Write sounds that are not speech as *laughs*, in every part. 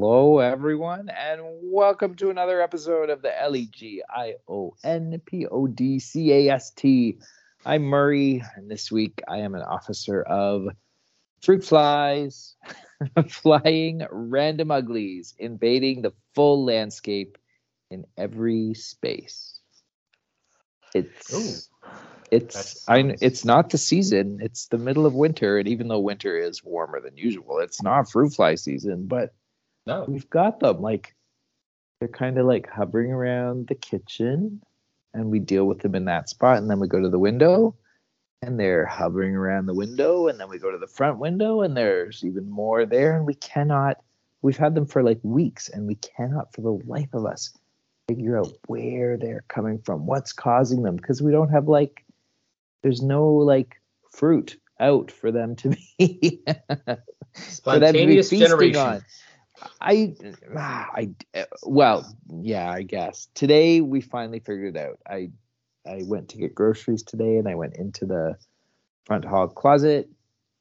Hello, everyone, and welcome to another episode of the L E G I O N P O D C A S T. I'm Murray, and this week I am an officer of fruit flies, *laughs* flying random uglies, invading the full landscape in every space. It's Ooh, it's I it's not the season. It's the middle of winter, and even though winter is warmer than usual, it's not fruit fly season. But no. we've got them like they're kind of like hovering around the kitchen, and we deal with them in that spot, and then we go to the window, and they're hovering around the window, and then we go to the front window, and there's even more there, and we cannot. We've had them for like weeks, and we cannot, for the life of us, figure out where they're coming from, what's causing them, because we don't have like, there's no like fruit out for them to be *laughs* for them to be feasting generation. on. I, ah, I, uh, well, yeah, I guess today we finally figured it out. I, I went to get groceries today, and I went into the front hall closet,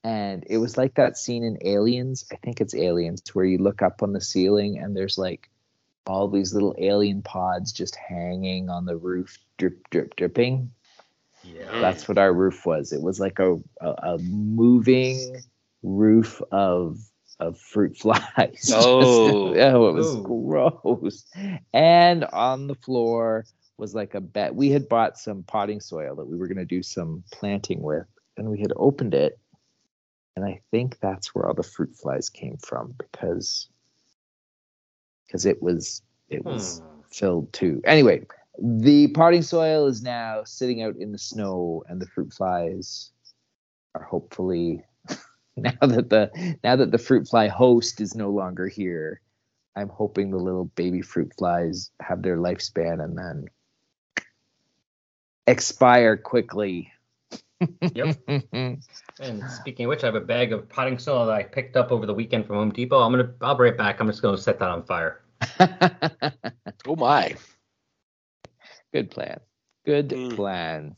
and it was like that scene in Aliens. I think it's Aliens, where you look up on the ceiling, and there's like all these little alien pods just hanging on the roof, drip, drip, dripping. Yeah. That's what our roof was. It was like a a, a moving roof of of fruit *laughs* flies. Just- Oh. oh, it was Ooh. gross. And on the floor was like a bed. We had bought some potting soil that we were going to do some planting with, and we had opened it, and I think that's where all the fruit flies came from because because it was it was Hmm. filled too. Anyway, the potting soil is now sitting out in the snow, and the fruit flies are hopefully *laughs* now that the now that the fruit fly host is no longer here. I'm hoping the little baby fruit flies have their lifespan and then expire quickly. Yep. *laughs* And speaking of which, I have a bag of potting soil that I picked up over the weekend from Home Depot. I'm gonna, I'll be right back. I'm just gonna set that on fire. *laughs* Oh my. Good plan. Good Mm. plan.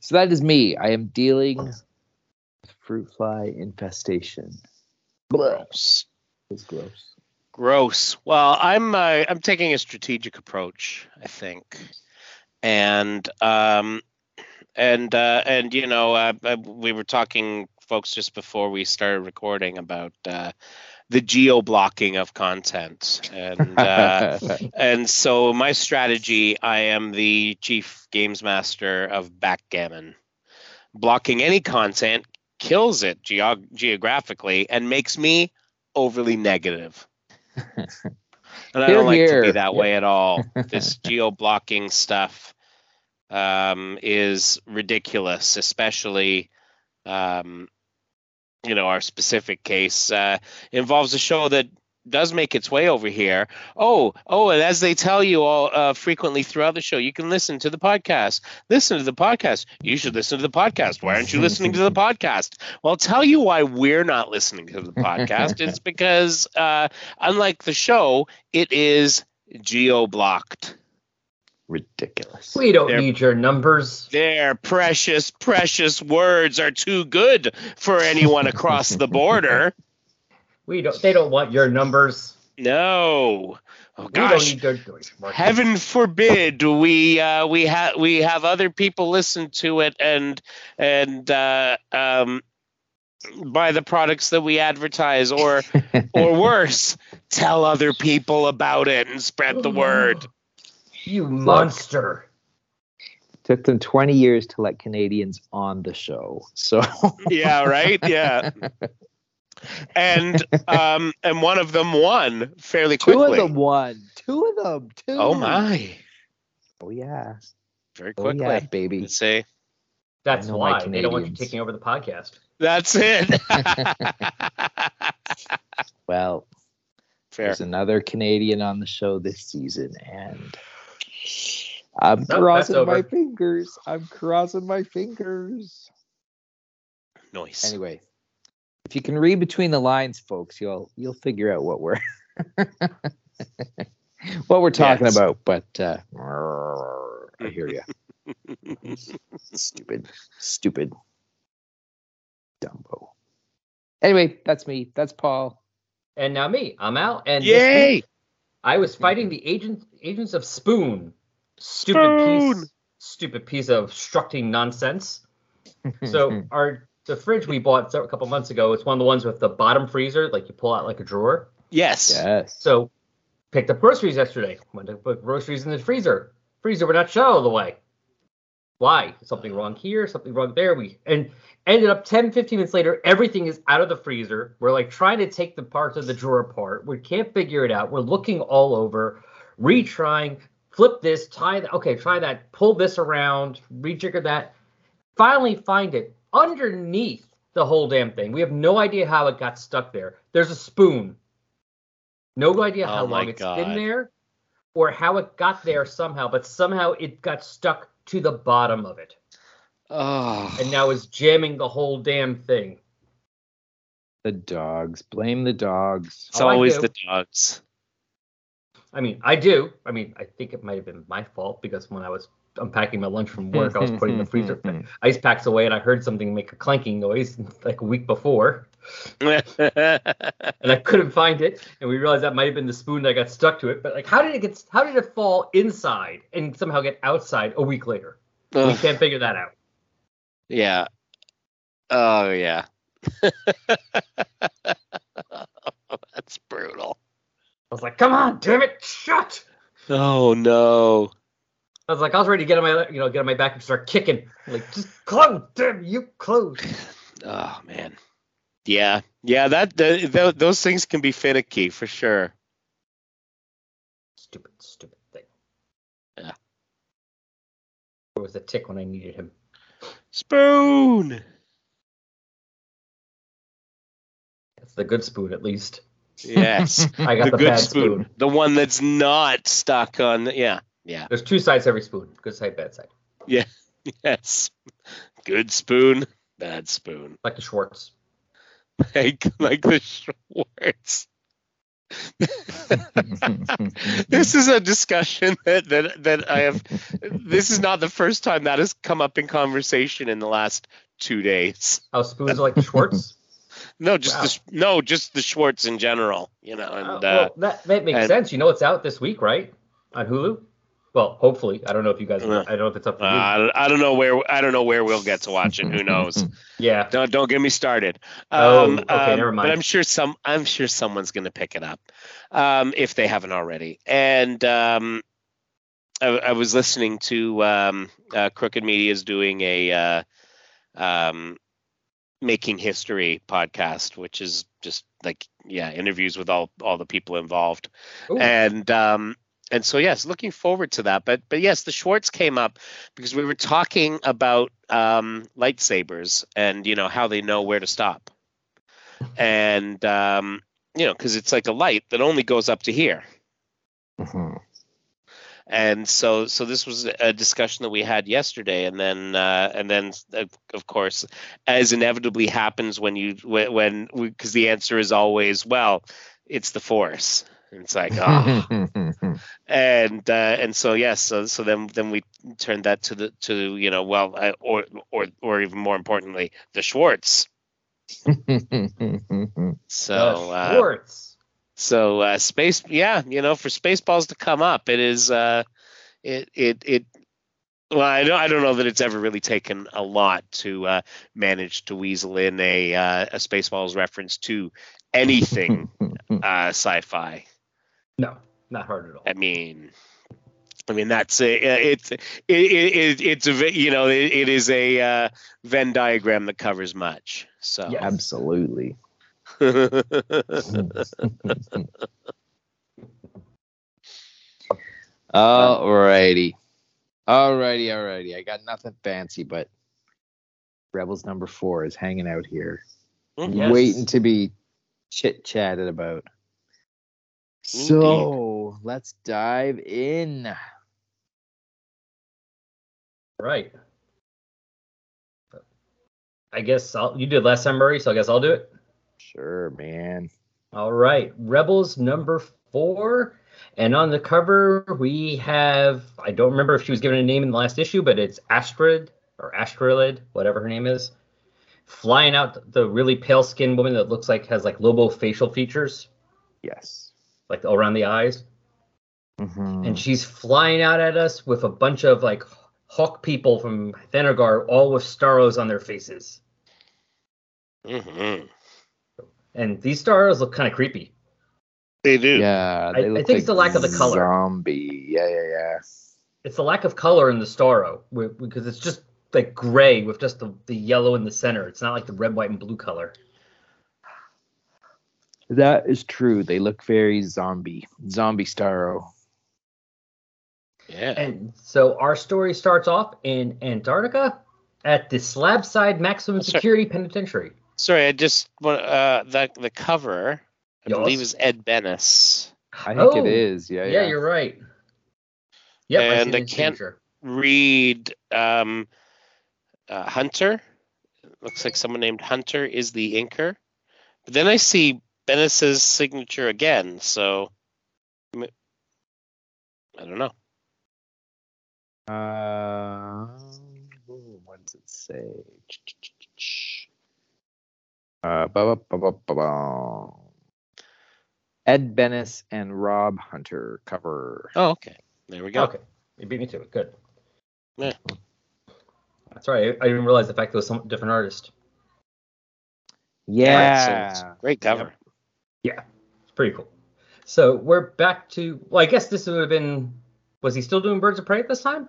So that is me. I am dealing with fruit fly infestation. Gross. It's gross. Gross. Well, I'm uh, I'm taking a strategic approach, I think, and um, and uh, and you know, uh, uh, we were talking, folks, just before we started recording about uh, the geo blocking of content, and uh, *laughs* and so my strategy, I am the chief games master of backgammon. Blocking any content kills it geog- geographically and makes me overly negative. *laughs* And I Hear, don't like to be that way at all. *laughs* This geo blocking stuff um, is ridiculous, especially um, you know our specific case uh, involves a show that does make its way over here. Oh, oh, and as they tell you all uh, frequently throughout the show, you can listen to the podcast. Listen to the podcast. You should listen to the podcast. Why aren't you listening to the *laughs* podcast? Well, I'll tell you why we're not listening to the podcast. it's *laughs* because, uh, unlike the show, it is geo blocked. Ridiculous. We don't They're- need your numbers. Their precious, precious words are too good for anyone across the border. *laughs* We don't. They don't want your numbers. No. Oh We don't gosh. need their Deutsche Heaven forbid we uh, we have we have other people listen to it and and uh, um, buy the products that we advertise, or *laughs* or worse, tell other people about it and spread the word. You monster. Took them 20 years to let Canadians on the show. So Yeah, right. Yeah. *laughs* And *laughs* um and one of them won fairly quickly. two quickly. of them won. Two of them. Two. Oh my! Oh yeah. Very Oh quickly. yeah, baby. Let's see. That's I know my why they don't want you Canadians. taking over the podcast. That's it. *laughs* *laughs* Well, Fair. there's another Canadian on the show this season, and I'm that's crossing my fingers. I'm crossing my fingers. Nice. Anyway, if you can read between the lines, folks, you'll you'll figure out what we're *laughs* what we're talking Yes. about. But uh, I hear you. *laughs* stupid, stupid, Dumbo. Anyway, that's me. That's Paul. and now me. I'm out. And this Yay! week, I was fighting the agents agents of Spoon. Stupid Spoon. piece stupid piece of obstructing nonsense. So *laughs* our the fridge we bought a couple months ago, it's one of the ones with the bottom freezer, like you pull out like a drawer. Yes. yes. So picked up groceries yesterday. Went to put groceries in the freezer. Freezer would not shut all the way. Why? Something wrong here, something wrong there. We and ended up 10, 15 minutes later, everything is out of the freezer. We're like trying to take the parts of the drawer apart. We can't figure it out. We're looking all over, retrying, flip this, tie that. Okay, try that, pull this around, rejigger that. Finally find it underneath the whole damn thing. We have no idea how it got stuck there. There's a spoon. No idea how Oh my long it's been there or how it got there somehow, but somehow it got stuck to the bottom of it Oh. and now is jamming the whole damn thing. The dogs. Blame the dogs. it's Oh, always do. the dogs. I mean, I do. I mean, I think it might have been my fault because when I was unpacking my lunch from hmm, work, I was hmm, putting the hmm, freezer ice packs away and I heard something make a clanking noise like a week before and I couldn't find it. And we realized that might have been the spoon that got stuck to it. But like, how did it get, how did it fall inside and somehow get outside a week later? We can't figure that out. yeah. Oh yeah. *laughs* That's brutal. I was like, come on, damn it, shut. Oh no. I was like, I was ready to get on my, you know, get on my back and start kicking. Like, just close, damn you, close. *sighs* Oh man. Yeah. Yeah. That the, th those things can be finicky for sure. Stupid, stupid thing. Yeah. Where was the tick when I needed him? Spoon. That's the good spoon, at least. Yes. *laughs* I got the the, good bad spoon. spoon. The one that's not stuck on. Yeah. Yeah. There's two sides to every spoon. Good side, bad side. Yeah. *laughs* Yes. Good spoon. Bad spoon. Like the Schwartz. Like like the Schwartz. *laughs* this is a discussion that, that that I have. This is not the first time that has come up in conversation in the last two days. How spoons are like the Schwartz? *laughs* No, just Wow. the no, just the Schwartz in general. You know, and uh, well, that, that makes and- sense. You know it's out this week, right? On Hulu? Well, hopefully. I don't know if you guys, Uh, I don't know if it's up uh, you. I don't- I don't know where I don't know where we'll get to watch it. Who knows? *laughs* yeah. Don't don't get me started. Oh, Um, okay, um, never mind. But I'm sure some I'm sure someone's going to pick it up, um, if they haven't already. And um, I, I was listening to um, uh, Crooked Media's doing a uh, um, making history podcast, which is just like yeah interviews with all all the people involved Ooh. and um and so yes looking forward to that. But but yes the schwartz came up because we were talking about um lightsabers and you know how they know where to stop. And um you know because it's like a light that only goes up to here. Mhm. and so so this was a discussion that we had yesterday. And then uh, and then of course as inevitably happens when you when when because the answer is always well it's the force. And it's like oh *laughs* and uh, and so yes so so then then we turned that to the to you know well uh, or or or even more importantly the schwartz *laughs* so The uh, Schwartz. so uh, space, yeah, you know, for Spaceballs to come up, it is, uh, it it it. Well, I don't I don't know that it's ever really taken a lot to uh, manage to weasel in a uh, a Spaceballs reference to anything *laughs* uh, sci-fi. No, not hard at all. I mean, I mean that's a, it's it, it, it it's a you know it, it is a uh, Venn diagram that covers much. So Yeah. Absolutely. *laughs* Alrighty. Alrighty, alrighty. I got nothing fancy, but Rebels number four is hanging out here, Yes. waiting to be chit chatted about. So let's dive in. Right. I guess I'll, you did last time, Murray, so I guess I'll do it. Sure, man. All right, Rebels number four, and on the cover we have I don't remember if she was given a name in the last issue, but it's Astrid or Astrolid, whatever her name is, flying out the really pale skinned woman that looks like has like Lobo facial features. Yes. Like around the eyes, Mhm. and she's flying out at us with a bunch of like hawk people from Thanagar, all with starros on their faces. Mm-hmm. And these starros look kind of creepy. They do. yeah, I- they I look think it's the lack of the color. Zombie. Yeah, yeah, yeah. It's the lack of color in the starro because it's just like gray with just the, the yellow in the center. It's not like the red, white, and blue color. That is true. They look very zombie. Zombie Starro. Yeah. And so our story starts off in Antarctica at the slab side maximum That's right. security penitentiary. Sorry, I just want uh the the cover. I Yes. believe is Ed Benes. I think Oh, it is. Yeah, Yeah, yeah. you're right. Yep, I see And the I can't- signature. Read um, uh, Hunter. Looks like someone named Hunter is the inker. But then I see Benes's signature again. So I don't know. Uh, ooh, what does it say? Uh, ba- ba- ba- ba- ba- Ed Benes and Rob Hunter cover. Oh, okay. There we go. Okay, you beat me to it. Good. Yeah. That's right. I, I didn't realize the fact it was some different artist. Yeah. So great cover. Yeah, it's pretty cool. So we're back to. Well, I guess this would have been. Was he still doing Birds of Prey at this time?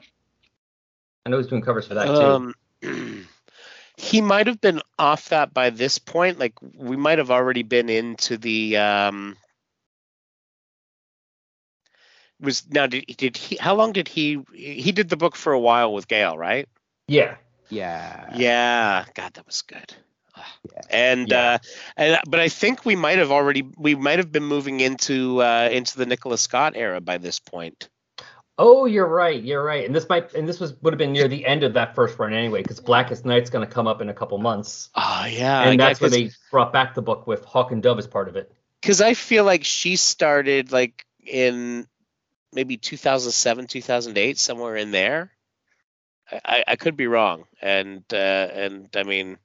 I know he's doing covers for that too. Um, *clears throat* he might have been off that by this point. Like we might have already been into the. Um, was now did did he? How long did he? He did the book for a while with Gail, right? Yeah. Yeah. Yeah. God, that was good. And Yeah. uh, and but I think we might have already we might have been moving into uh, into the Nicola Scott era by this point. Oh, you're right. You're right. And this might. And this was would have been near the end of that first run anyway, because Blackest Night's going to come up in a couple months, Oh yeah, and that's where they brought back the book with Hawk and Dove as part of it. because I feel like she started like in maybe 2007, 2008, somewhere in there. I, I, I could be wrong, and uh, and I mean,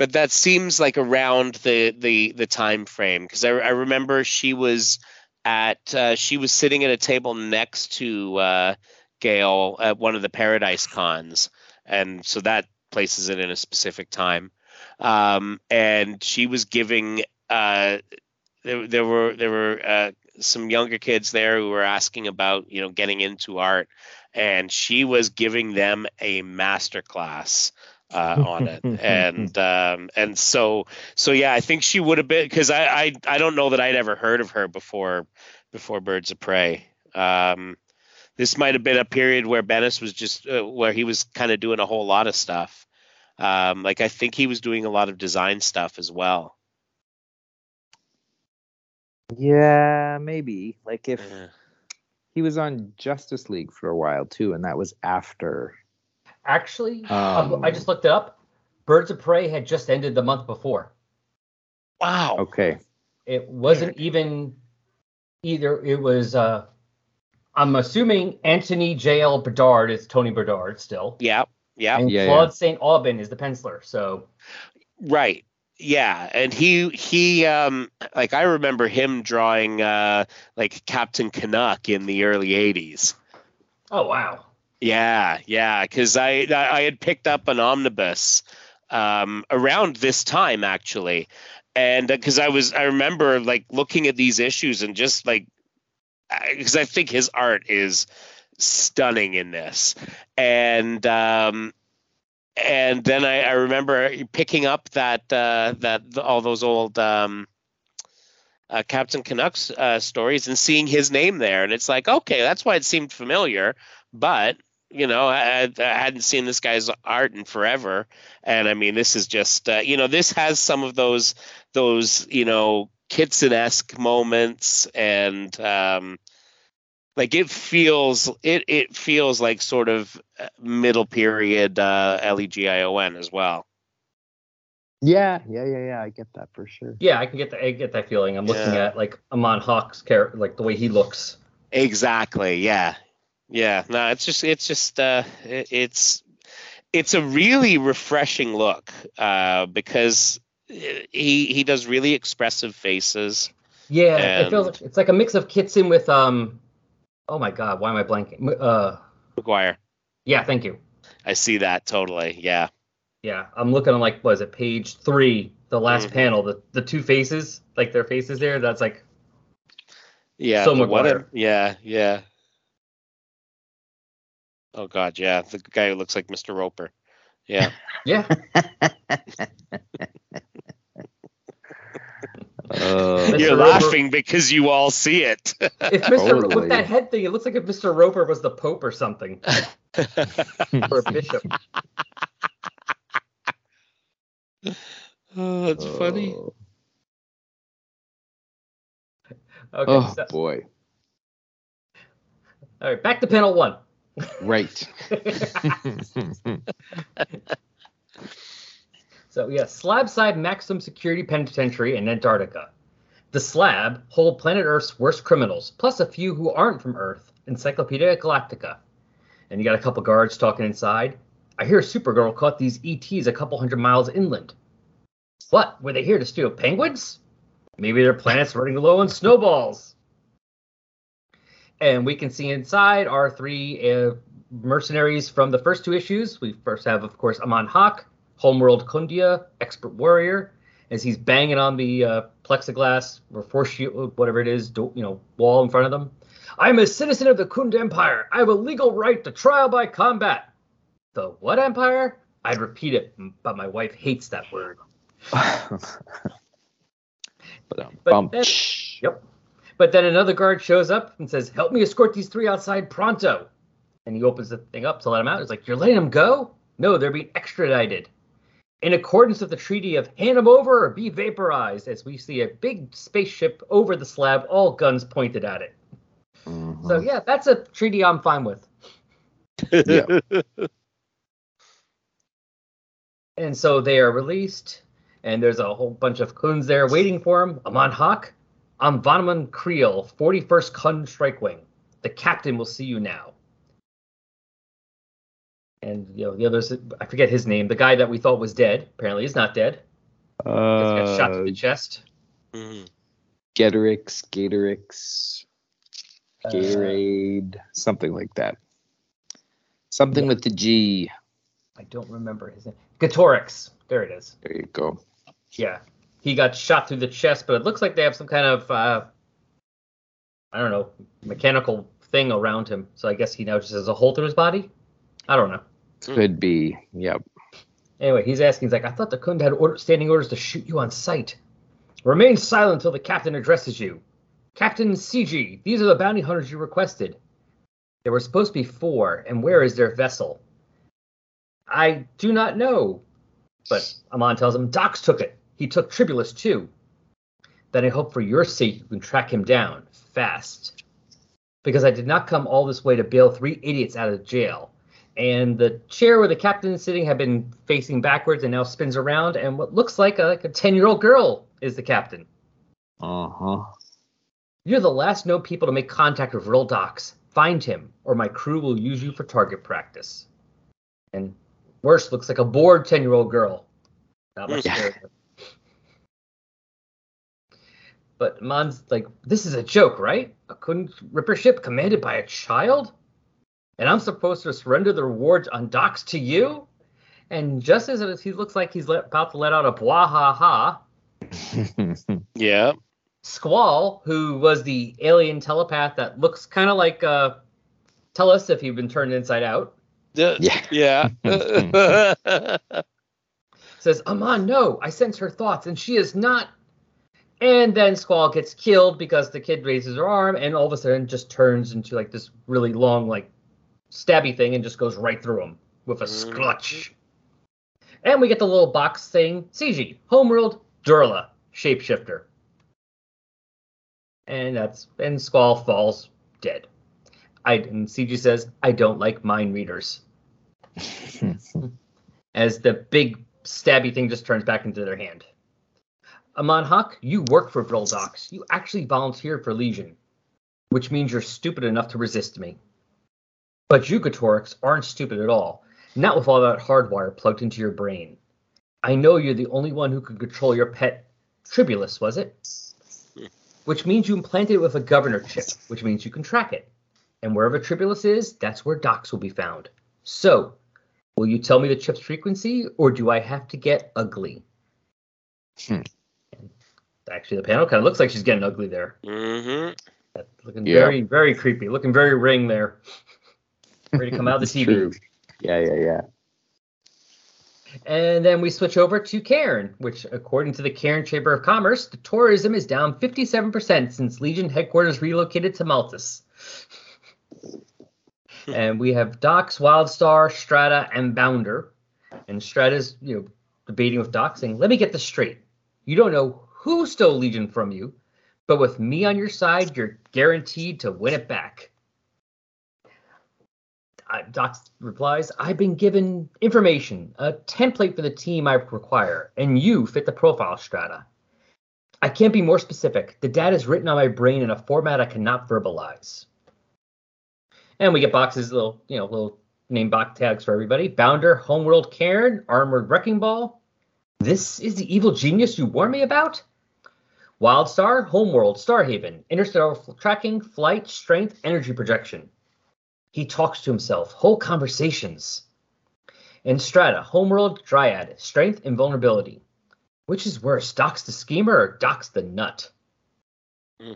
but that seems like around the the the time frame because I, I remember she was at uh, she was sitting at a table next to uh, Gail at one of the Paradise cons, and so that places it in a specific time. Um, and she was giving uh, there, there were there were uh, some younger kids there who were asking about you know getting into art, and she was giving them a master class uh, *laughs* on it, and um, and so so yeah, I think she would have been because I, I I don't know that I'd ever heard of her before before Birds of Prey. Um, this might have been a period where Benes was just uh, where he was kind of doing a whole lot of stuff. Um, like I think he was doing a lot of design stuff as well. Yeah, maybe. Like if Yeah. he was on Justice League for a while too, and that was after. Actually, Um, I just looked it up. Birds of Prey had just ended the month before. Wow. Okay. It wasn't even either. It was. uh I'm assuming Anthony J.L. Bedard is Tony Bedard still, Yeah. Yeah. and Yeah, Claude St. Aubin is the penciler. So Right. Yeah, and he he um like I remember him drawing uh like Captain Canuck in the early 80s. Oh wow. Yeah, yeah, cuz I I had picked up an omnibus um around this time actually. And because I was I remember like looking at these issues and just like because I think his art is stunning in this. And um and then I, I remember picking up that uh, that all those old um, uh, Captain Canucks uh, stories and seeing his name there, and it's like, okay, that's why it seemed familiar, but you know, I, I hadn't seen this guy's art in forever, and I mean, this is just, uh, you know, this has some of those those you know Kitson-esque moments, and um, like it feels it it feels like sort of uh, middle period uh, L-E-G-I-O-N as well. Yeah, yeah, yeah, yeah. I get that for sure. Yeah, I can get that. I get that feeling. I'm looking Yeah. at like Amon Hawk's character, like the way he looks. Exactly. Yeah. Yeah. No, it's just it's just uh it, it's it's a really refreshing look uh because he he does really expressive faces Yeah, it feels like, it's like a mix of Kitson with um. Oh my God, why am I blanking? Uh, Maguire. yeah, thank you. I see that totally. Yeah. Yeah, I'm looking on like was it page three, the last Mhm. panel, the the two faces, like their faces there. That's like Yeah. So Maguire. a- yeah. Yeah. Oh God. Yeah. The guy who looks like Mr. Roper. Yeah. *laughs* yeah. Uh, You're Roper- laughing because you all see it. If Mr. Ro- Totally. with that head thing, it looks like if Mr. Roper was the Pope or something, *laughs* or a bishop. oh, that's funny. oh, Okay, oh, so, boy. all right, back to panel one. Right. *laughs* So yeah, Slab Side Maximum Security Penitentiary in Antarctica. The Slab hold planet Earth's worst criminals, plus a few who aren't from Earth. Encyclopedia Galactica. And you got a couple guards talking inside. I hear Supergirl caught these ETs a couple hundred miles inland. What? Were they here to steal penguins? Maybe their planet's running low on snowballs. And we can see inside our three uh, mercenaries from the first two issues. We first have, of course, Amon Hawk, Homeworld Kundia, expert warrior, as he's banging on the uh, plexiglass or force shield, whatever it is, do, you know, wall in front of them. I'm a citizen of the Khund Empire. I have a legal right to trial by combat. The what empire? I'd repeat it, but my wife hates that word. *laughs* but, um, But then- Yep. But then another guard shows up and says, "Help me escort these three outside pronto." And he opens the thing up to let them out. He's like, "You're letting them go? No, they're being extradited." In accordance with the treaty of hand them over or be vaporized, as we see a big spaceship over the slab, all guns pointed at it. Mhm. So yeah, that's a treaty I'm fine with. Yeah. *laughs* And so they are released, and there's a whole bunch of Kuns there waiting for him. Amon Hawk, I'm Vonneman Creel, 41st Kun Strike Wing. The captain will see you now. And you know the others, I forget his name. The guy that we thought was dead, apparently he's not dead. Guess he got shot to Uh, the chest. Mhm. Gatorix, Gatorix, Uh, something like that. Something with the G. I don't remember his name. Gatorix. There it is. There you go. Yeah, he got shot through the chest, but it looks like they have some kind of uh, I don't know mechanical thing around him. So I guess he now just has a hole through his body. I don't know. Could be. Yep. Anyway, he's asking. He's like, I thought the Khund had order, standing orders to shoot you on sight. Remain silent until the captain addresses you. Captain CG, these are the bounty hunters you requested. There were supposed to be four, and where is their vessel? I do not know. But Amon tells him Dox took it. He took Tribulus too. Then I hope for your sake you can track him down fast. Because I did not come all this way to bail three idiots out of jail. And the chair where the captain is sitting had been facing backwards and now spins around, and what looks like a, like a 10 year old girl is the captain. Uh huh. You're the last known people to make contact with Vril Dox. Find him, or my crew will use you for target practice. And worse, looks like a bored 10 year old girl. Not much Yeah. scarier. But Mon's like, this is a joke, right? A couldn't Ripper ship commanded by a child? And I'm supposed to surrender the rewards on Dox to you? And just as he looks like he's let, about to let out a blah ha ha, *laughs* Yeah. Squall, who was the alien telepath that looks kind of like uh, tell us if you've been turned inside out, yeah. Yeah. *laughs* says, Amon, no, I sense her thoughts, and she is not. And then Squall gets killed because the kid raises her arm, and all of a sudden just turns into like this really long, like stabby thing, and just goes right through him with a Mm. sclutch. And we get the little box saying, CG, Homeworld, Durla, shapeshifter. And that's and Squall falls dead. I and CG says, I don't like mind readers. *laughs* As the big stabby thing just turns back into their hand. Amon Hawk, you work for Vril Dox. You actually volunteered for Legion, which means you're stupid enough to resist me. But you, Gatorix, aren't stupid at all. Not with all that hardwire plugged into your brain. I know you're the only one who could control your pet Tribulus, was it? which means you implanted it with a governor chip, which means you can track it. And wherever Tribulus is, that's where Dox will be found. So, will you tell me the chip's frequency, or do I have to get ugly? Hmm. Actually, the panel kind of looks like she's getting ugly there. Mm-hmm. That's looking Yeah. very, very creepy. Looking very ring there. Ready to come out of the *laughs* It's TV. true. Yeah, yeah, yeah. And then we switch over to Cairn, which, according to the Cairn Chamber of Commerce, the tourism is down 57% since Legion headquarters relocated to Maltus. and we have Dox, Wildstar, Strata, and Bounder. And Strata's, you know, debating with Dox, saying, "Let me get this straight. You don't know who stole Legion from you, but with me on your side, you're guaranteed to win it back." Uh, Doc replies, I've been given information, a template for the team I require, and you fit the profile strata. I can't be more specific. The data is written on my brain in a format I cannot verbalize. And we get boxes, little, you know, little name box tags for everybody. Bounder, Homeworld Cairn, Armored Wrecking Ball. This is the evil genius you warned me about? Wildstar, Homeworld, Starhaven, Interstellar Tracking, Flight, Strength, Energy Projection. He talks to himself, whole conversations. In Strata, Homeworld, Dryad, Strength, Invulnerability. Which is worse, Dox the Schemer or Dox the Nut? Hmm.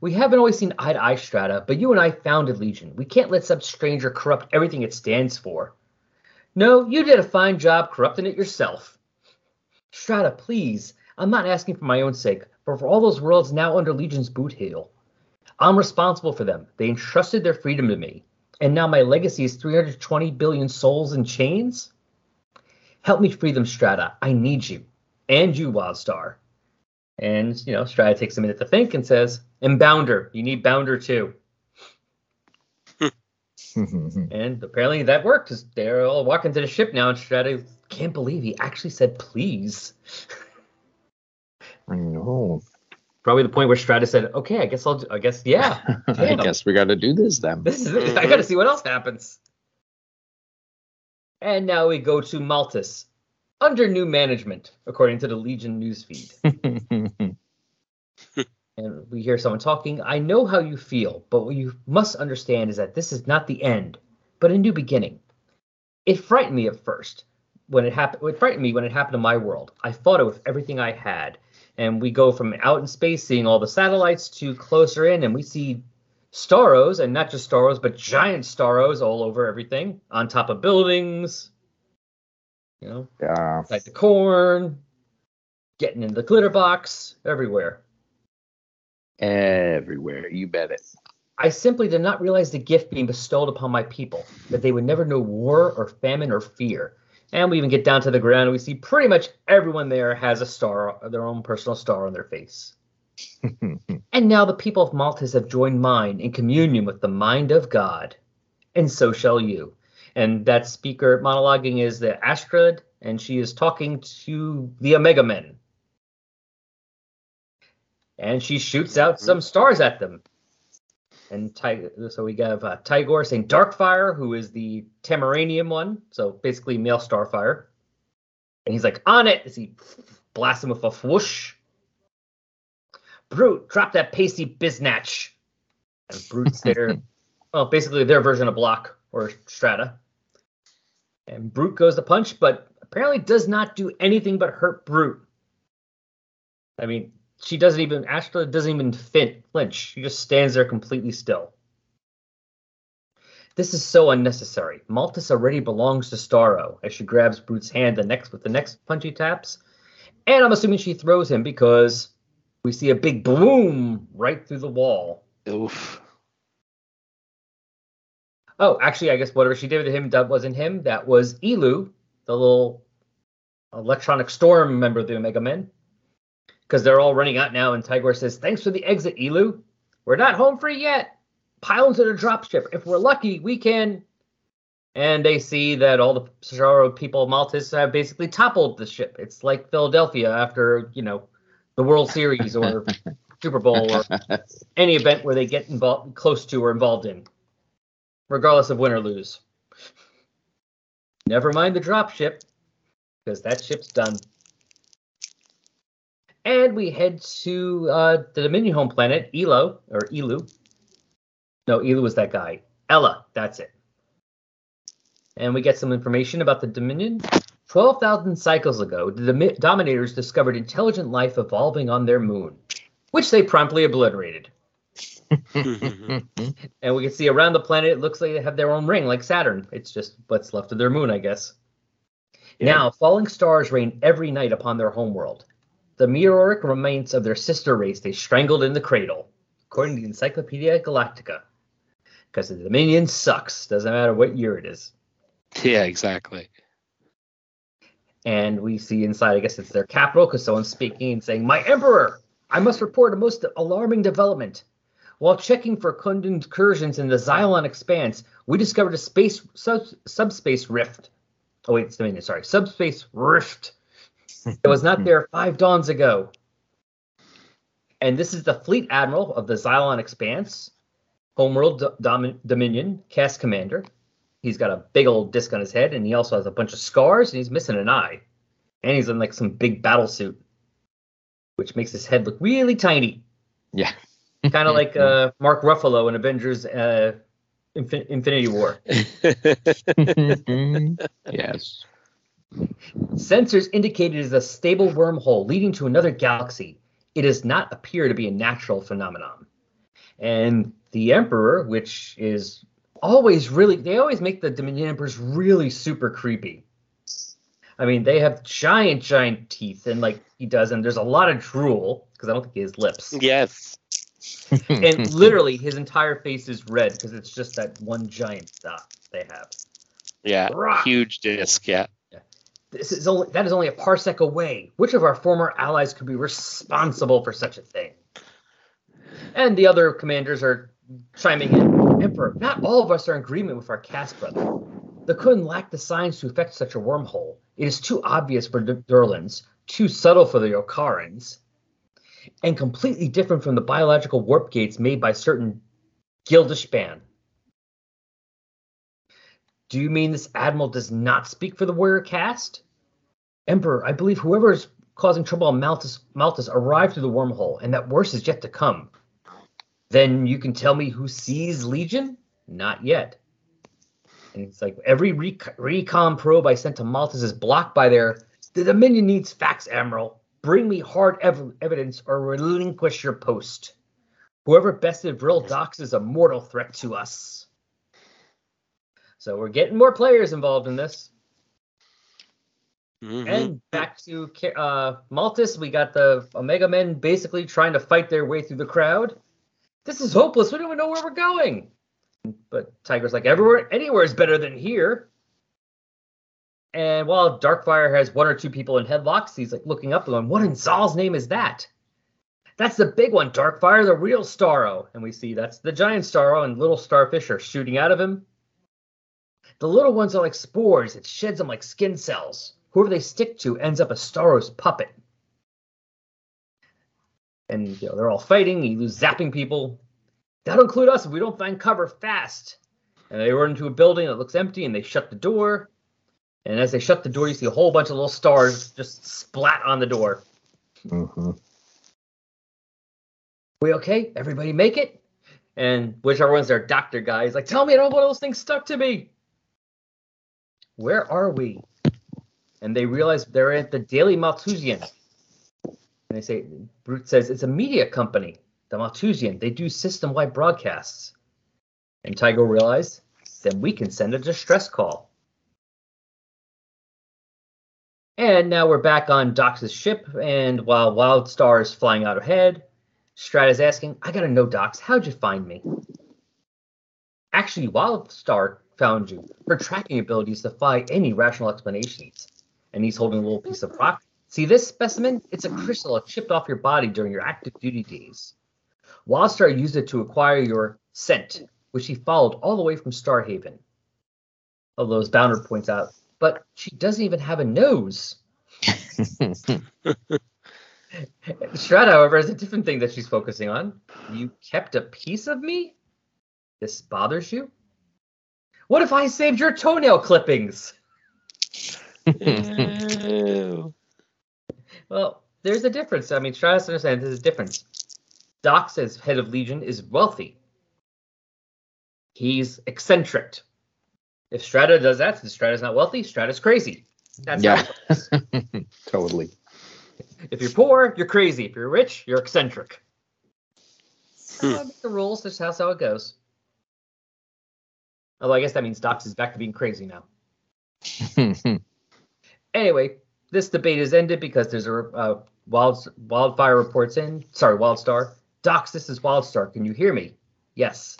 We haven't always seen eye to eye Strata, but you and I founded Legion. We can't let some stranger corrupt everything it stands for. No, you did a fine job corrupting it yourself. Strata, please. I'm not asking for my own sake, but for all those worlds now under Legion's boot heel. I'm responsible for them. They entrusted their freedom to me. And now my legacy is 320 billion souls in chains? Help me free them, Strata. I need you. And you, Wildstar. And, you know, Strata takes a minute to think and says, And Bounder. You need Bounder too. *laughs* And apparently that worked because they're all walking to the ship now, and Strata can't believe he actually said please. *laughs* I know. Probably the point where Strata said, "Okay, I guess I'll. I guess yeah. *laughs* I guess we got to do this then. This is it. I got to see what else happens." And now we go to Maltus, under new management, according to the Legion newsfeed. *laughs* and we hear someone talking. I know how you feel, but what you must understand is that this is not the end, but a new beginning. It frightened me at first when it happened. It frightened me when it happened in my world. I fought it with everything I had, and we go from out in space, seeing all the satellites, to closer in, and we see Staros, and not just Staros, but giant Staros all over everything, on top of buildings. You know, yeah. like the corn, getting in the glitter box, everywhere. Everywhere. You bet it. I simply did not realize the gift being bestowed upon my people, that they would never know war or famine or fear. And we even get down to the ground and we see pretty much everyone there has a star, their own personal star on their face. *laughs* And now the people of Maltus have joined mine in communion with the mind of God, and so shall you. And that speaker monologuing is the Astrid, and she is talking to the Omega Men. And she shoots out some stars at them. And Ty- so we have uh, Tigorr saying Darkfire, who is the Tamaranean one, so basically male Starfire. And he's like, on it, as he blasts him with a whoosh. Broot, drop that pasty biznatch. And Broot's there. *laughs* well, basically their version of Block or Strata. And Broot goes to punch, but apparently does not do anything but hurt Broot. I mean, she doesn't even, Astra doesn't even fin- flinch. She just stands there completely still. This is so unnecessary. Maltus already belongs to Starro as she grabs Broot's hand the next with the next punch he taps. And I'm assuming she throws him because we see a big boom right through the wall. Oof. Oh, actually, I guess whatever she did to him, that wasn't him. That was Elu, the little electronic storm member of the Omega Men. Because they're all running out now, and Tigorr says, Thanks for the exit, Elu. We're not home free yet. Pile into the dropship. If we're lucky, we can. And they see that all the Pizarro people of Maltus have basically toppled the ship. It's like Philadelphia after, you know, the World Series or *laughs* Super Bowl or any event where they get involved close to or involved in, regardless of win or lose. Never mind the drop ship, because that ship's done. And we head to uh, the Dominion home planet, Elo, or Elu. No, Elu was that guy. Ella, that's it. And we get some information about the Dominion. 12,000 cycles ago, the Domi- Dominators discovered intelligent life evolving on their moon, which they promptly obliterated. *laughs* *laughs* And we can see around the planet, it looks like they have their own ring, like Saturn. It's just what's left of their moon, I guess. Yeah. Now, falling stars rain every night upon their homeworld. The meteoric remains of their sister race they strangled in the cradle, according to the Encyclopedia Galactica. Because the Dominion sucks, doesn't matter what year it is. yeah, exactly. And we see inside, I guess it's their capital, because someone's speaking and saying, My Emperor, I must report a most alarming development. While checking for incursions in the Xylon expanse, we discovered a space sub, subspace rift. Oh wait, it's Dominion, sorry, subspace rift. It was not there five dawns ago. And this is the fleet admiral of the Xylon expanse, Homeworld Dom- Dominion, caste commander. He's got a big old disc on his head, and he also has a bunch of scars, and he's missing an eye. And he's in like some big battle suit, which makes his head look really tiny Yeah. *laughs* kind of like uh, Mark Ruffalo in Avengers uh, Infin- Infinity War. *laughs* yes. Sensors indicate it is a stable wormhole leading to another galaxy. It does not appear to be a natural phenomenon. And the Emperor, which is always really, they always make the Dominion Emperors really super creepy. I mean, they have giant, giant teeth, and like he does, and there's a lot of drool because I don't think he has lips. yes. *laughs* and literally his entire face is red because it's just that one giant dot they have. Yeah. Huge disc. Yeah. This is only that is only a parsec away. Which of our former allies could be responsible for such a thing? And the other commanders are chiming in. Emperor, not all of us are in agreement with our caste brother. The Kun lack the science to affect such a wormhole. It is too obvious for the Durlans, too subtle for the Okaarans, and completely different from the biological warp gates made by certain Gil'Dishpan. Do you mean this admiral does not speak for the warrior caste? Emperor, I believe whoever is causing trouble on Malthus, Malthus arrived through the wormhole, and that worse is yet to come. Then you can tell me who sees Legion? Not yet. And it's like every rec- recon probe I sent to Malthus is blocked by their. The Dominion needs facts, Admiral. Bring me hard ev- evidence or relinquish your post. Whoever bested Vril Dox is a mortal threat to us. So we're getting more players involved in this. Mhm. And back to uh, Maltus, we got the Omega Men basically trying to fight their way through the crowd. This is hopeless. We don't even know where we're going. But Tiger's like, everywhere, anywhere is better than here. And while Darkfire has one or two people in headlocks, he's like looking up and going, What in X'Hal's name is that? That's the big one, Darkfire, the real Starro. And we see that's the giant Starro, and little starfish are shooting out of him. The little ones are like spores. It sheds them like skin cells. Whoever they stick to ends up a Starro's puppet. And you know, they're all fighting. He was zapping people. That'll include us if we don't find cover fast. And they run into a building that looks empty, and they shut the door. And as they shut the door, you see a whole bunch of little stars just splat on the door. Mm-hmm. We okay? Everybody make it? And whichever one's their doctor guy is like, tell me I don't want those things stuck to me. Where are we? And they realize they're at the Daily Malthusian. And they say, Broot says, it's a media company, the Malthusian. They do system wide broadcasts. And Tygo realized, then we can send a distress call. And now we're back on Dox's ship, and while Wildstar is flying out ahead, Strat is asking, I gotta know, Dox, how'd you find me? Actually, Wildstar found you. Her tracking abilities defy any rational explanations. And he's holding a little piece of rock. See this specimen? It's a crystal chipped off your body during your active duty days. Wildstar used it to acquire your scent, which he followed all the way from Starhaven. Although as Bounder points out, but she doesn't even have a nose. *laughs* Strat, however, has a different thing that she's focusing on. You kept a piece of me? This bothers you? What if I saved your toenail clippings? *laughs* Well, there's a difference. I mean, Strata understands there's a difference. Dox, as head of Legion, is wealthy. He's eccentric. If Strata does that, then Strata's not wealthy. Strata's crazy. That's yeah. *laughs* totally. If you're poor, you're crazy. If you're rich, you're eccentric. Hmm. The rules. That's how how it goes. Although I guess that means Dox is back to being crazy now. *laughs* Anyway, this debate is ended because there's a uh, wild wildfire reports in. Sorry, Wildstar. Dox, this is Wildstar. Can you hear me? Yes.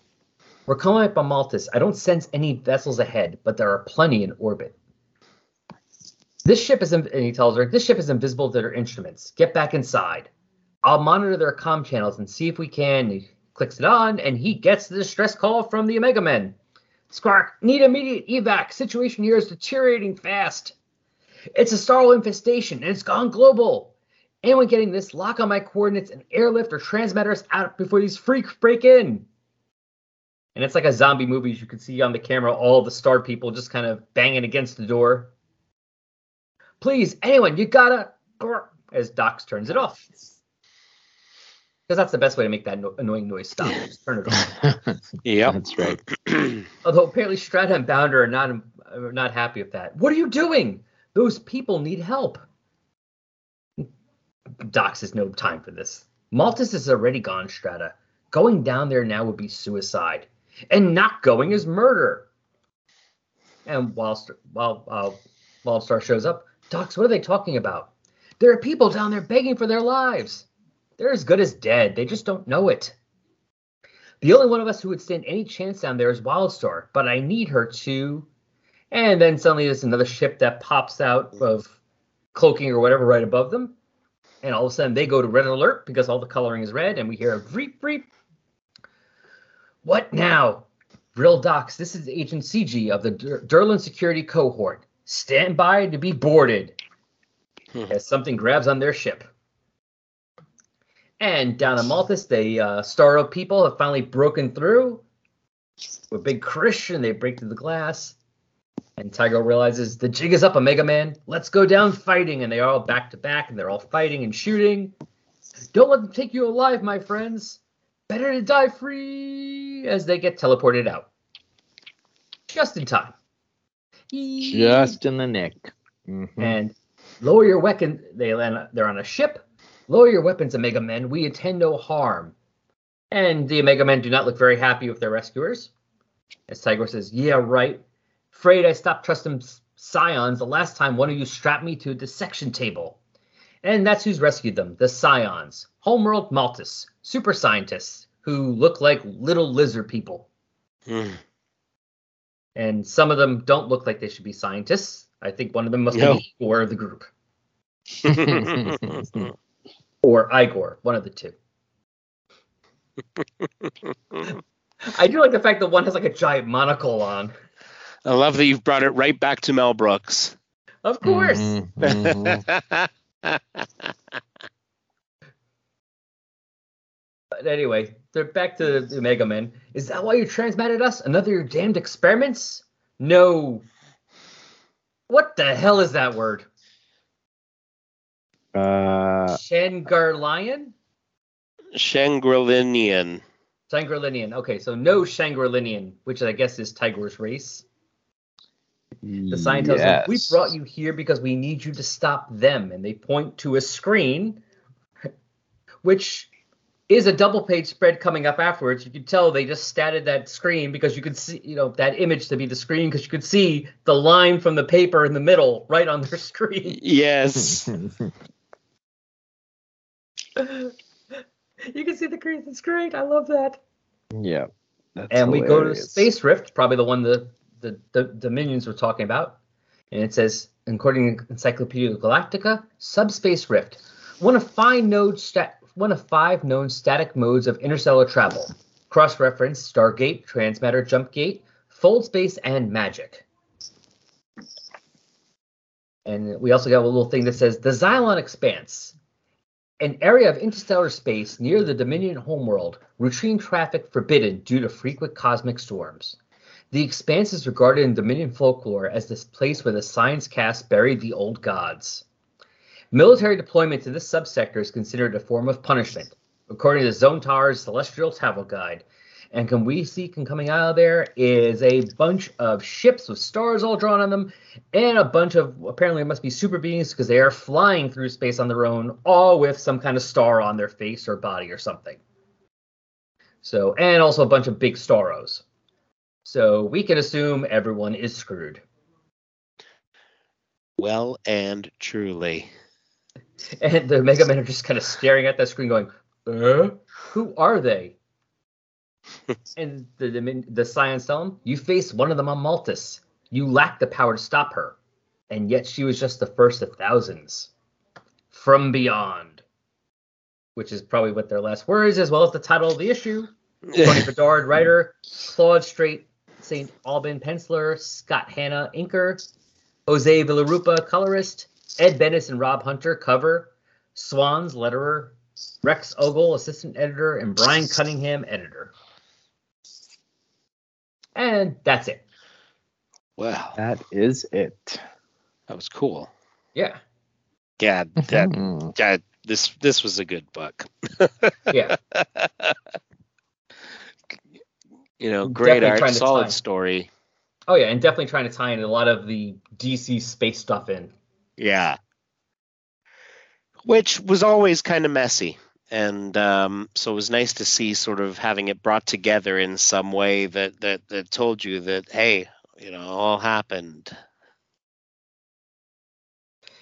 We're coming up on Maltus. I don't sense any vessels ahead, but there are plenty in orbit. This ship is, and he tells her, this ship is invisible to their instruments. Get back inside. I'll monitor their comm channels and see if we can. He clicks it on, and he gets the distress call from the Omega Men. Squark, need immediate evac. Situation here is deteriorating fast. It's a starl infestation, and it's gone global. Anyone getting this, lock on my coordinates and airlift or transmitter us out before these freaks break in. And it's like a zombie movie. As you can see on the camera all the star people just kind of banging against the door. Please, anyone, you gotta. As Dox turns it off. Because that's the best way to make that no- annoying noise stop. Just turn it off. *laughs* Yep. That's right. *clears throat* Although apparently Strata and Bounder are not are not happy with that. What are you doing? Those people need help. Dox has no time for this. Maltus is already gone, Strata. Going down there now would be suicide, and not going is murder. And while while uh, Wildstar shows up, Dox, what are they talking about? There are people down there begging for their lives. They're as good as dead. They just don't know it. The only one of us who would stand any chance down there is Wildstar, but I need her to. And then suddenly there's another ship that pops out of cloaking or whatever right above them. And all of a sudden they go to red alert because all the coloring is red, and we hear a vreep vreep. What now? Vril Dox, this is Agent CG of the Dur- Security Cohort. Stand by to be boarded. Hmm. As something grabs on their ship. And down in Maltus, the uh, Starro people have finally broken through. With Big Christian, they break through the glass. And Tigorr realizes the jig is up, Omega Man. Let's go down fighting. And they're all back to back, and they're all fighting and shooting. Don't let them take you alive, my friends. Better to die free as they get teleported out. Just in time. Just in the nick. Mhm. and lower your weapon. They land. They're on a ship. Lower your weapons, Omega Men. We intend no harm. And the Omega Men do not look very happy with their rescuers. As Tigorr says, "Yeah, right. Afraid I stopped trusting Scions the last time one of you strapped me to a dissection table." And that's who's rescued them: the Scions, homeworld Maltus, super scientists who look like little lizard people. Hmm. And some of them don't look like they should be scientists. I think one of them must No. be Igor of the group. *laughs* *laughs* or Igor, one of the two. *laughs* I do like the fact that one has like a giant monocle on. I love that you've brought it right back to Mel Brooks. Of course. Mhm, mhm. But anyway, they're back to the Mega Man. Is that why you transmitted us? Another of your damned experiments? No. What the hell is that word? Uh, Shangarlian? Shangri-Linian. Shangri-Linian. Okay, so no Shangri-Linian, which I guess is Tigorr's race. The sign tells them, We brought you here because we need you to stop them. And they point to a screen, which is a double page spread coming up afterwards. You can tell they just statted that screen because you could see, you know, that image to be the screen because you could see the line from the paper in the middle right on their *laughs* screen. Yes. *laughs* *laughs* you can see the crease. It's great. I love that. yeah. That's and we go to. Space Rift, probably the one the, the, the Dominions were talking about. And it says, according to Encyclopedia Galactica, subspace rift, one of five node stat, one of five known static modes of interstellar travel. Cross-reference Stargate, Transmatter, Jump Gate, Fold Space, and Magic. And we also got a little thing that says the Xylon Expanse, an area of interstellar space near the Dominion homeworld, routine traffic forbidden due to frequent cosmic storms. The expanse is regarded in Dominion folklore as this place where the science caste buried the old gods. Military deployment to this subsector is considered a form of punishment, according to Zontar's Celestial Travel Guide. And can we see can coming out of there is a bunch of ships with stars all drawn on them, and a bunch of apparently it must be super beings because they are flying through space on their own, all with some kind of star on their face or body or something. So, and also a bunch of big Starros. So we can assume everyone is screwed. Well and truly. *laughs* And the Mega Men are just kind of staring at that screen, going, uh, "Who are they?" And the, the tell him, "You face one of them on Maltus. You lack the power to stop her, and yet she was just the first of thousands from beyond." Which is probably what their last words, as well as the title of the issue. Tony Bedard, writer, Claude Straight, St. Aubin, penciler, Scott Hanna, inker, Jose Villarrubia, colorist, Ed Benes and Rob Hunter, cover, Swans, letterer, Rex Ogle, assistant editor, and Brian Cunningham, editor. And that's it. Wow, That is it. that was cool. Yeah. Yeah, *laughs* that yeah, this this was a good book. *laughs* Yeah. You know, great Definitely art, solid story. Oh, yeah. And definitely trying to tie in a lot of the DC space stuff in. Yeah. Which was always kind of messy. And um, so it was nice to see sort of having it brought together in some way that that that told you that hey, you know, all happened.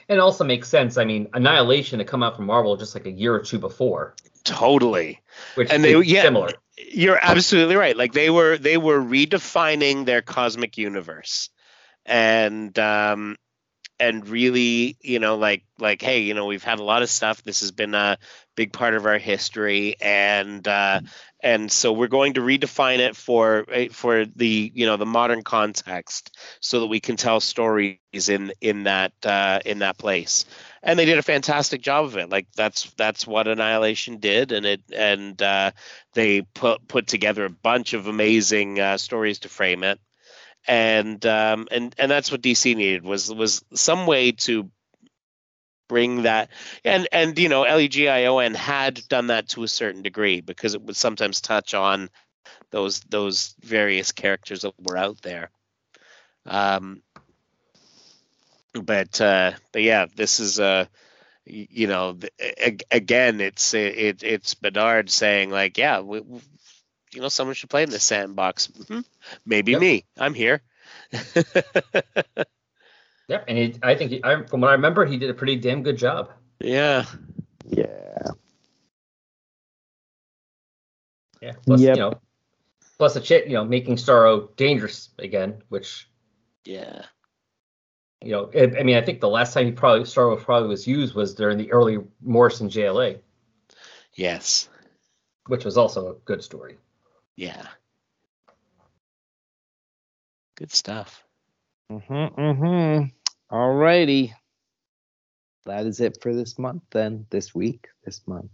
And it also makes sense. I mean, Annihilation had come out from Marvel just like a year or two before, Totally. which And they- yeah. similar. You're absolutely right. Like they were they were redefining their cosmic universe. And um and really, you know, like like hey, you know, we've had a lot of stuff. This has been a big part of our history and uh and so we're going to redefine it for eh, for the you know the modern context so that we can tell stories in in that uh in that place. And they did a fantastic job of it. Like that's that's what annihilation did and it and uh they put put together a bunch of amazing uh, stories to frame it. And um and and that's what dc needed was was some way to bring that and and you know legion had done that to a certain degree because it would sometimes touch on those those various characters that were out there um but uh but yeah this is uh you know again it's it it's bedard saying like yeah we, we- you know someone should play in the sandbox Mhm. maybe Yep. me i'm here *laughs* Yep. And he, I think, he, I, from what I remember, he did a pretty damn good job. yeah Yeah. Yeah. Plus, Yep. you know, plus the chit, you know, making Starro dangerous again, which, yeah you know, I, I mean, I think the last time he probably Starro probably was used was during the early Morrison JLA, yes which was also a good story. yeah good stuff Mm-hmm, mm-hmm. All righty. That is it for this month then. This week, this month.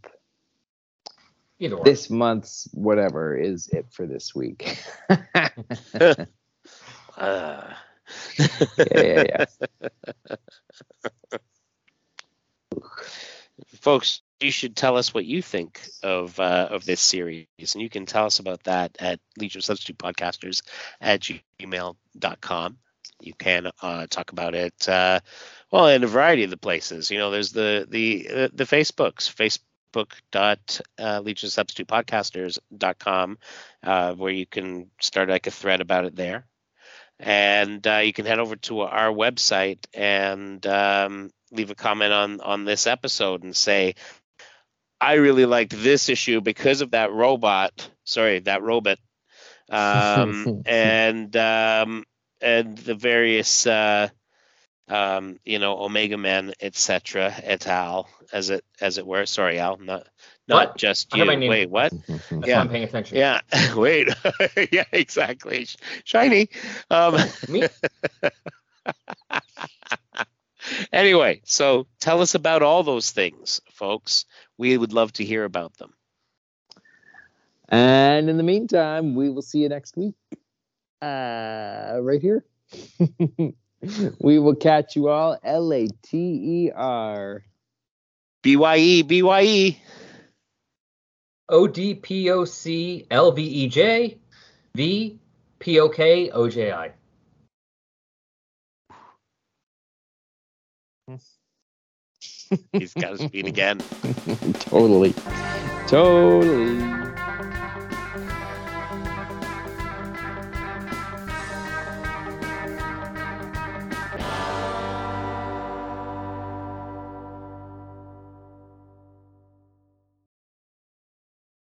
Either way. This month's whatever is it for this week. uh, *laughs* yeah, yeah, yeah. *laughs* folks you should tell us what you think of uh, of this series and you can tell us about that at legion substitute podcasters at gmail.com you can uh, talk about it uh, well in a variety of the places. You know there's the the uh, the facebooks facebook dot uh, legion substitute podcasters.com uh, where you can start like a thread about it there. And uh, you can head over to our website and um, leave a comment on on this episode and say i really liked this issue because of that robot sorry that robot. *laughs* Um, *laughs* and um, and the various uh, um, you know omega men etc et al as it as it were sorry al not not What? just you heard wait what *laughs* That's yeah. why I'm paying attention. yeah *laughs* wait *laughs* yeah exactly shiny um Me? anyway, so tell us about all those things, folks. We would love to hear about them. And in the meantime, we will see you next week. Uh, right here. *laughs* we will catch you all L A T E R. BYE, BYE. O D P O C L V E J V P O K O J I. He's got his feet again. *laughs* totally. Totally.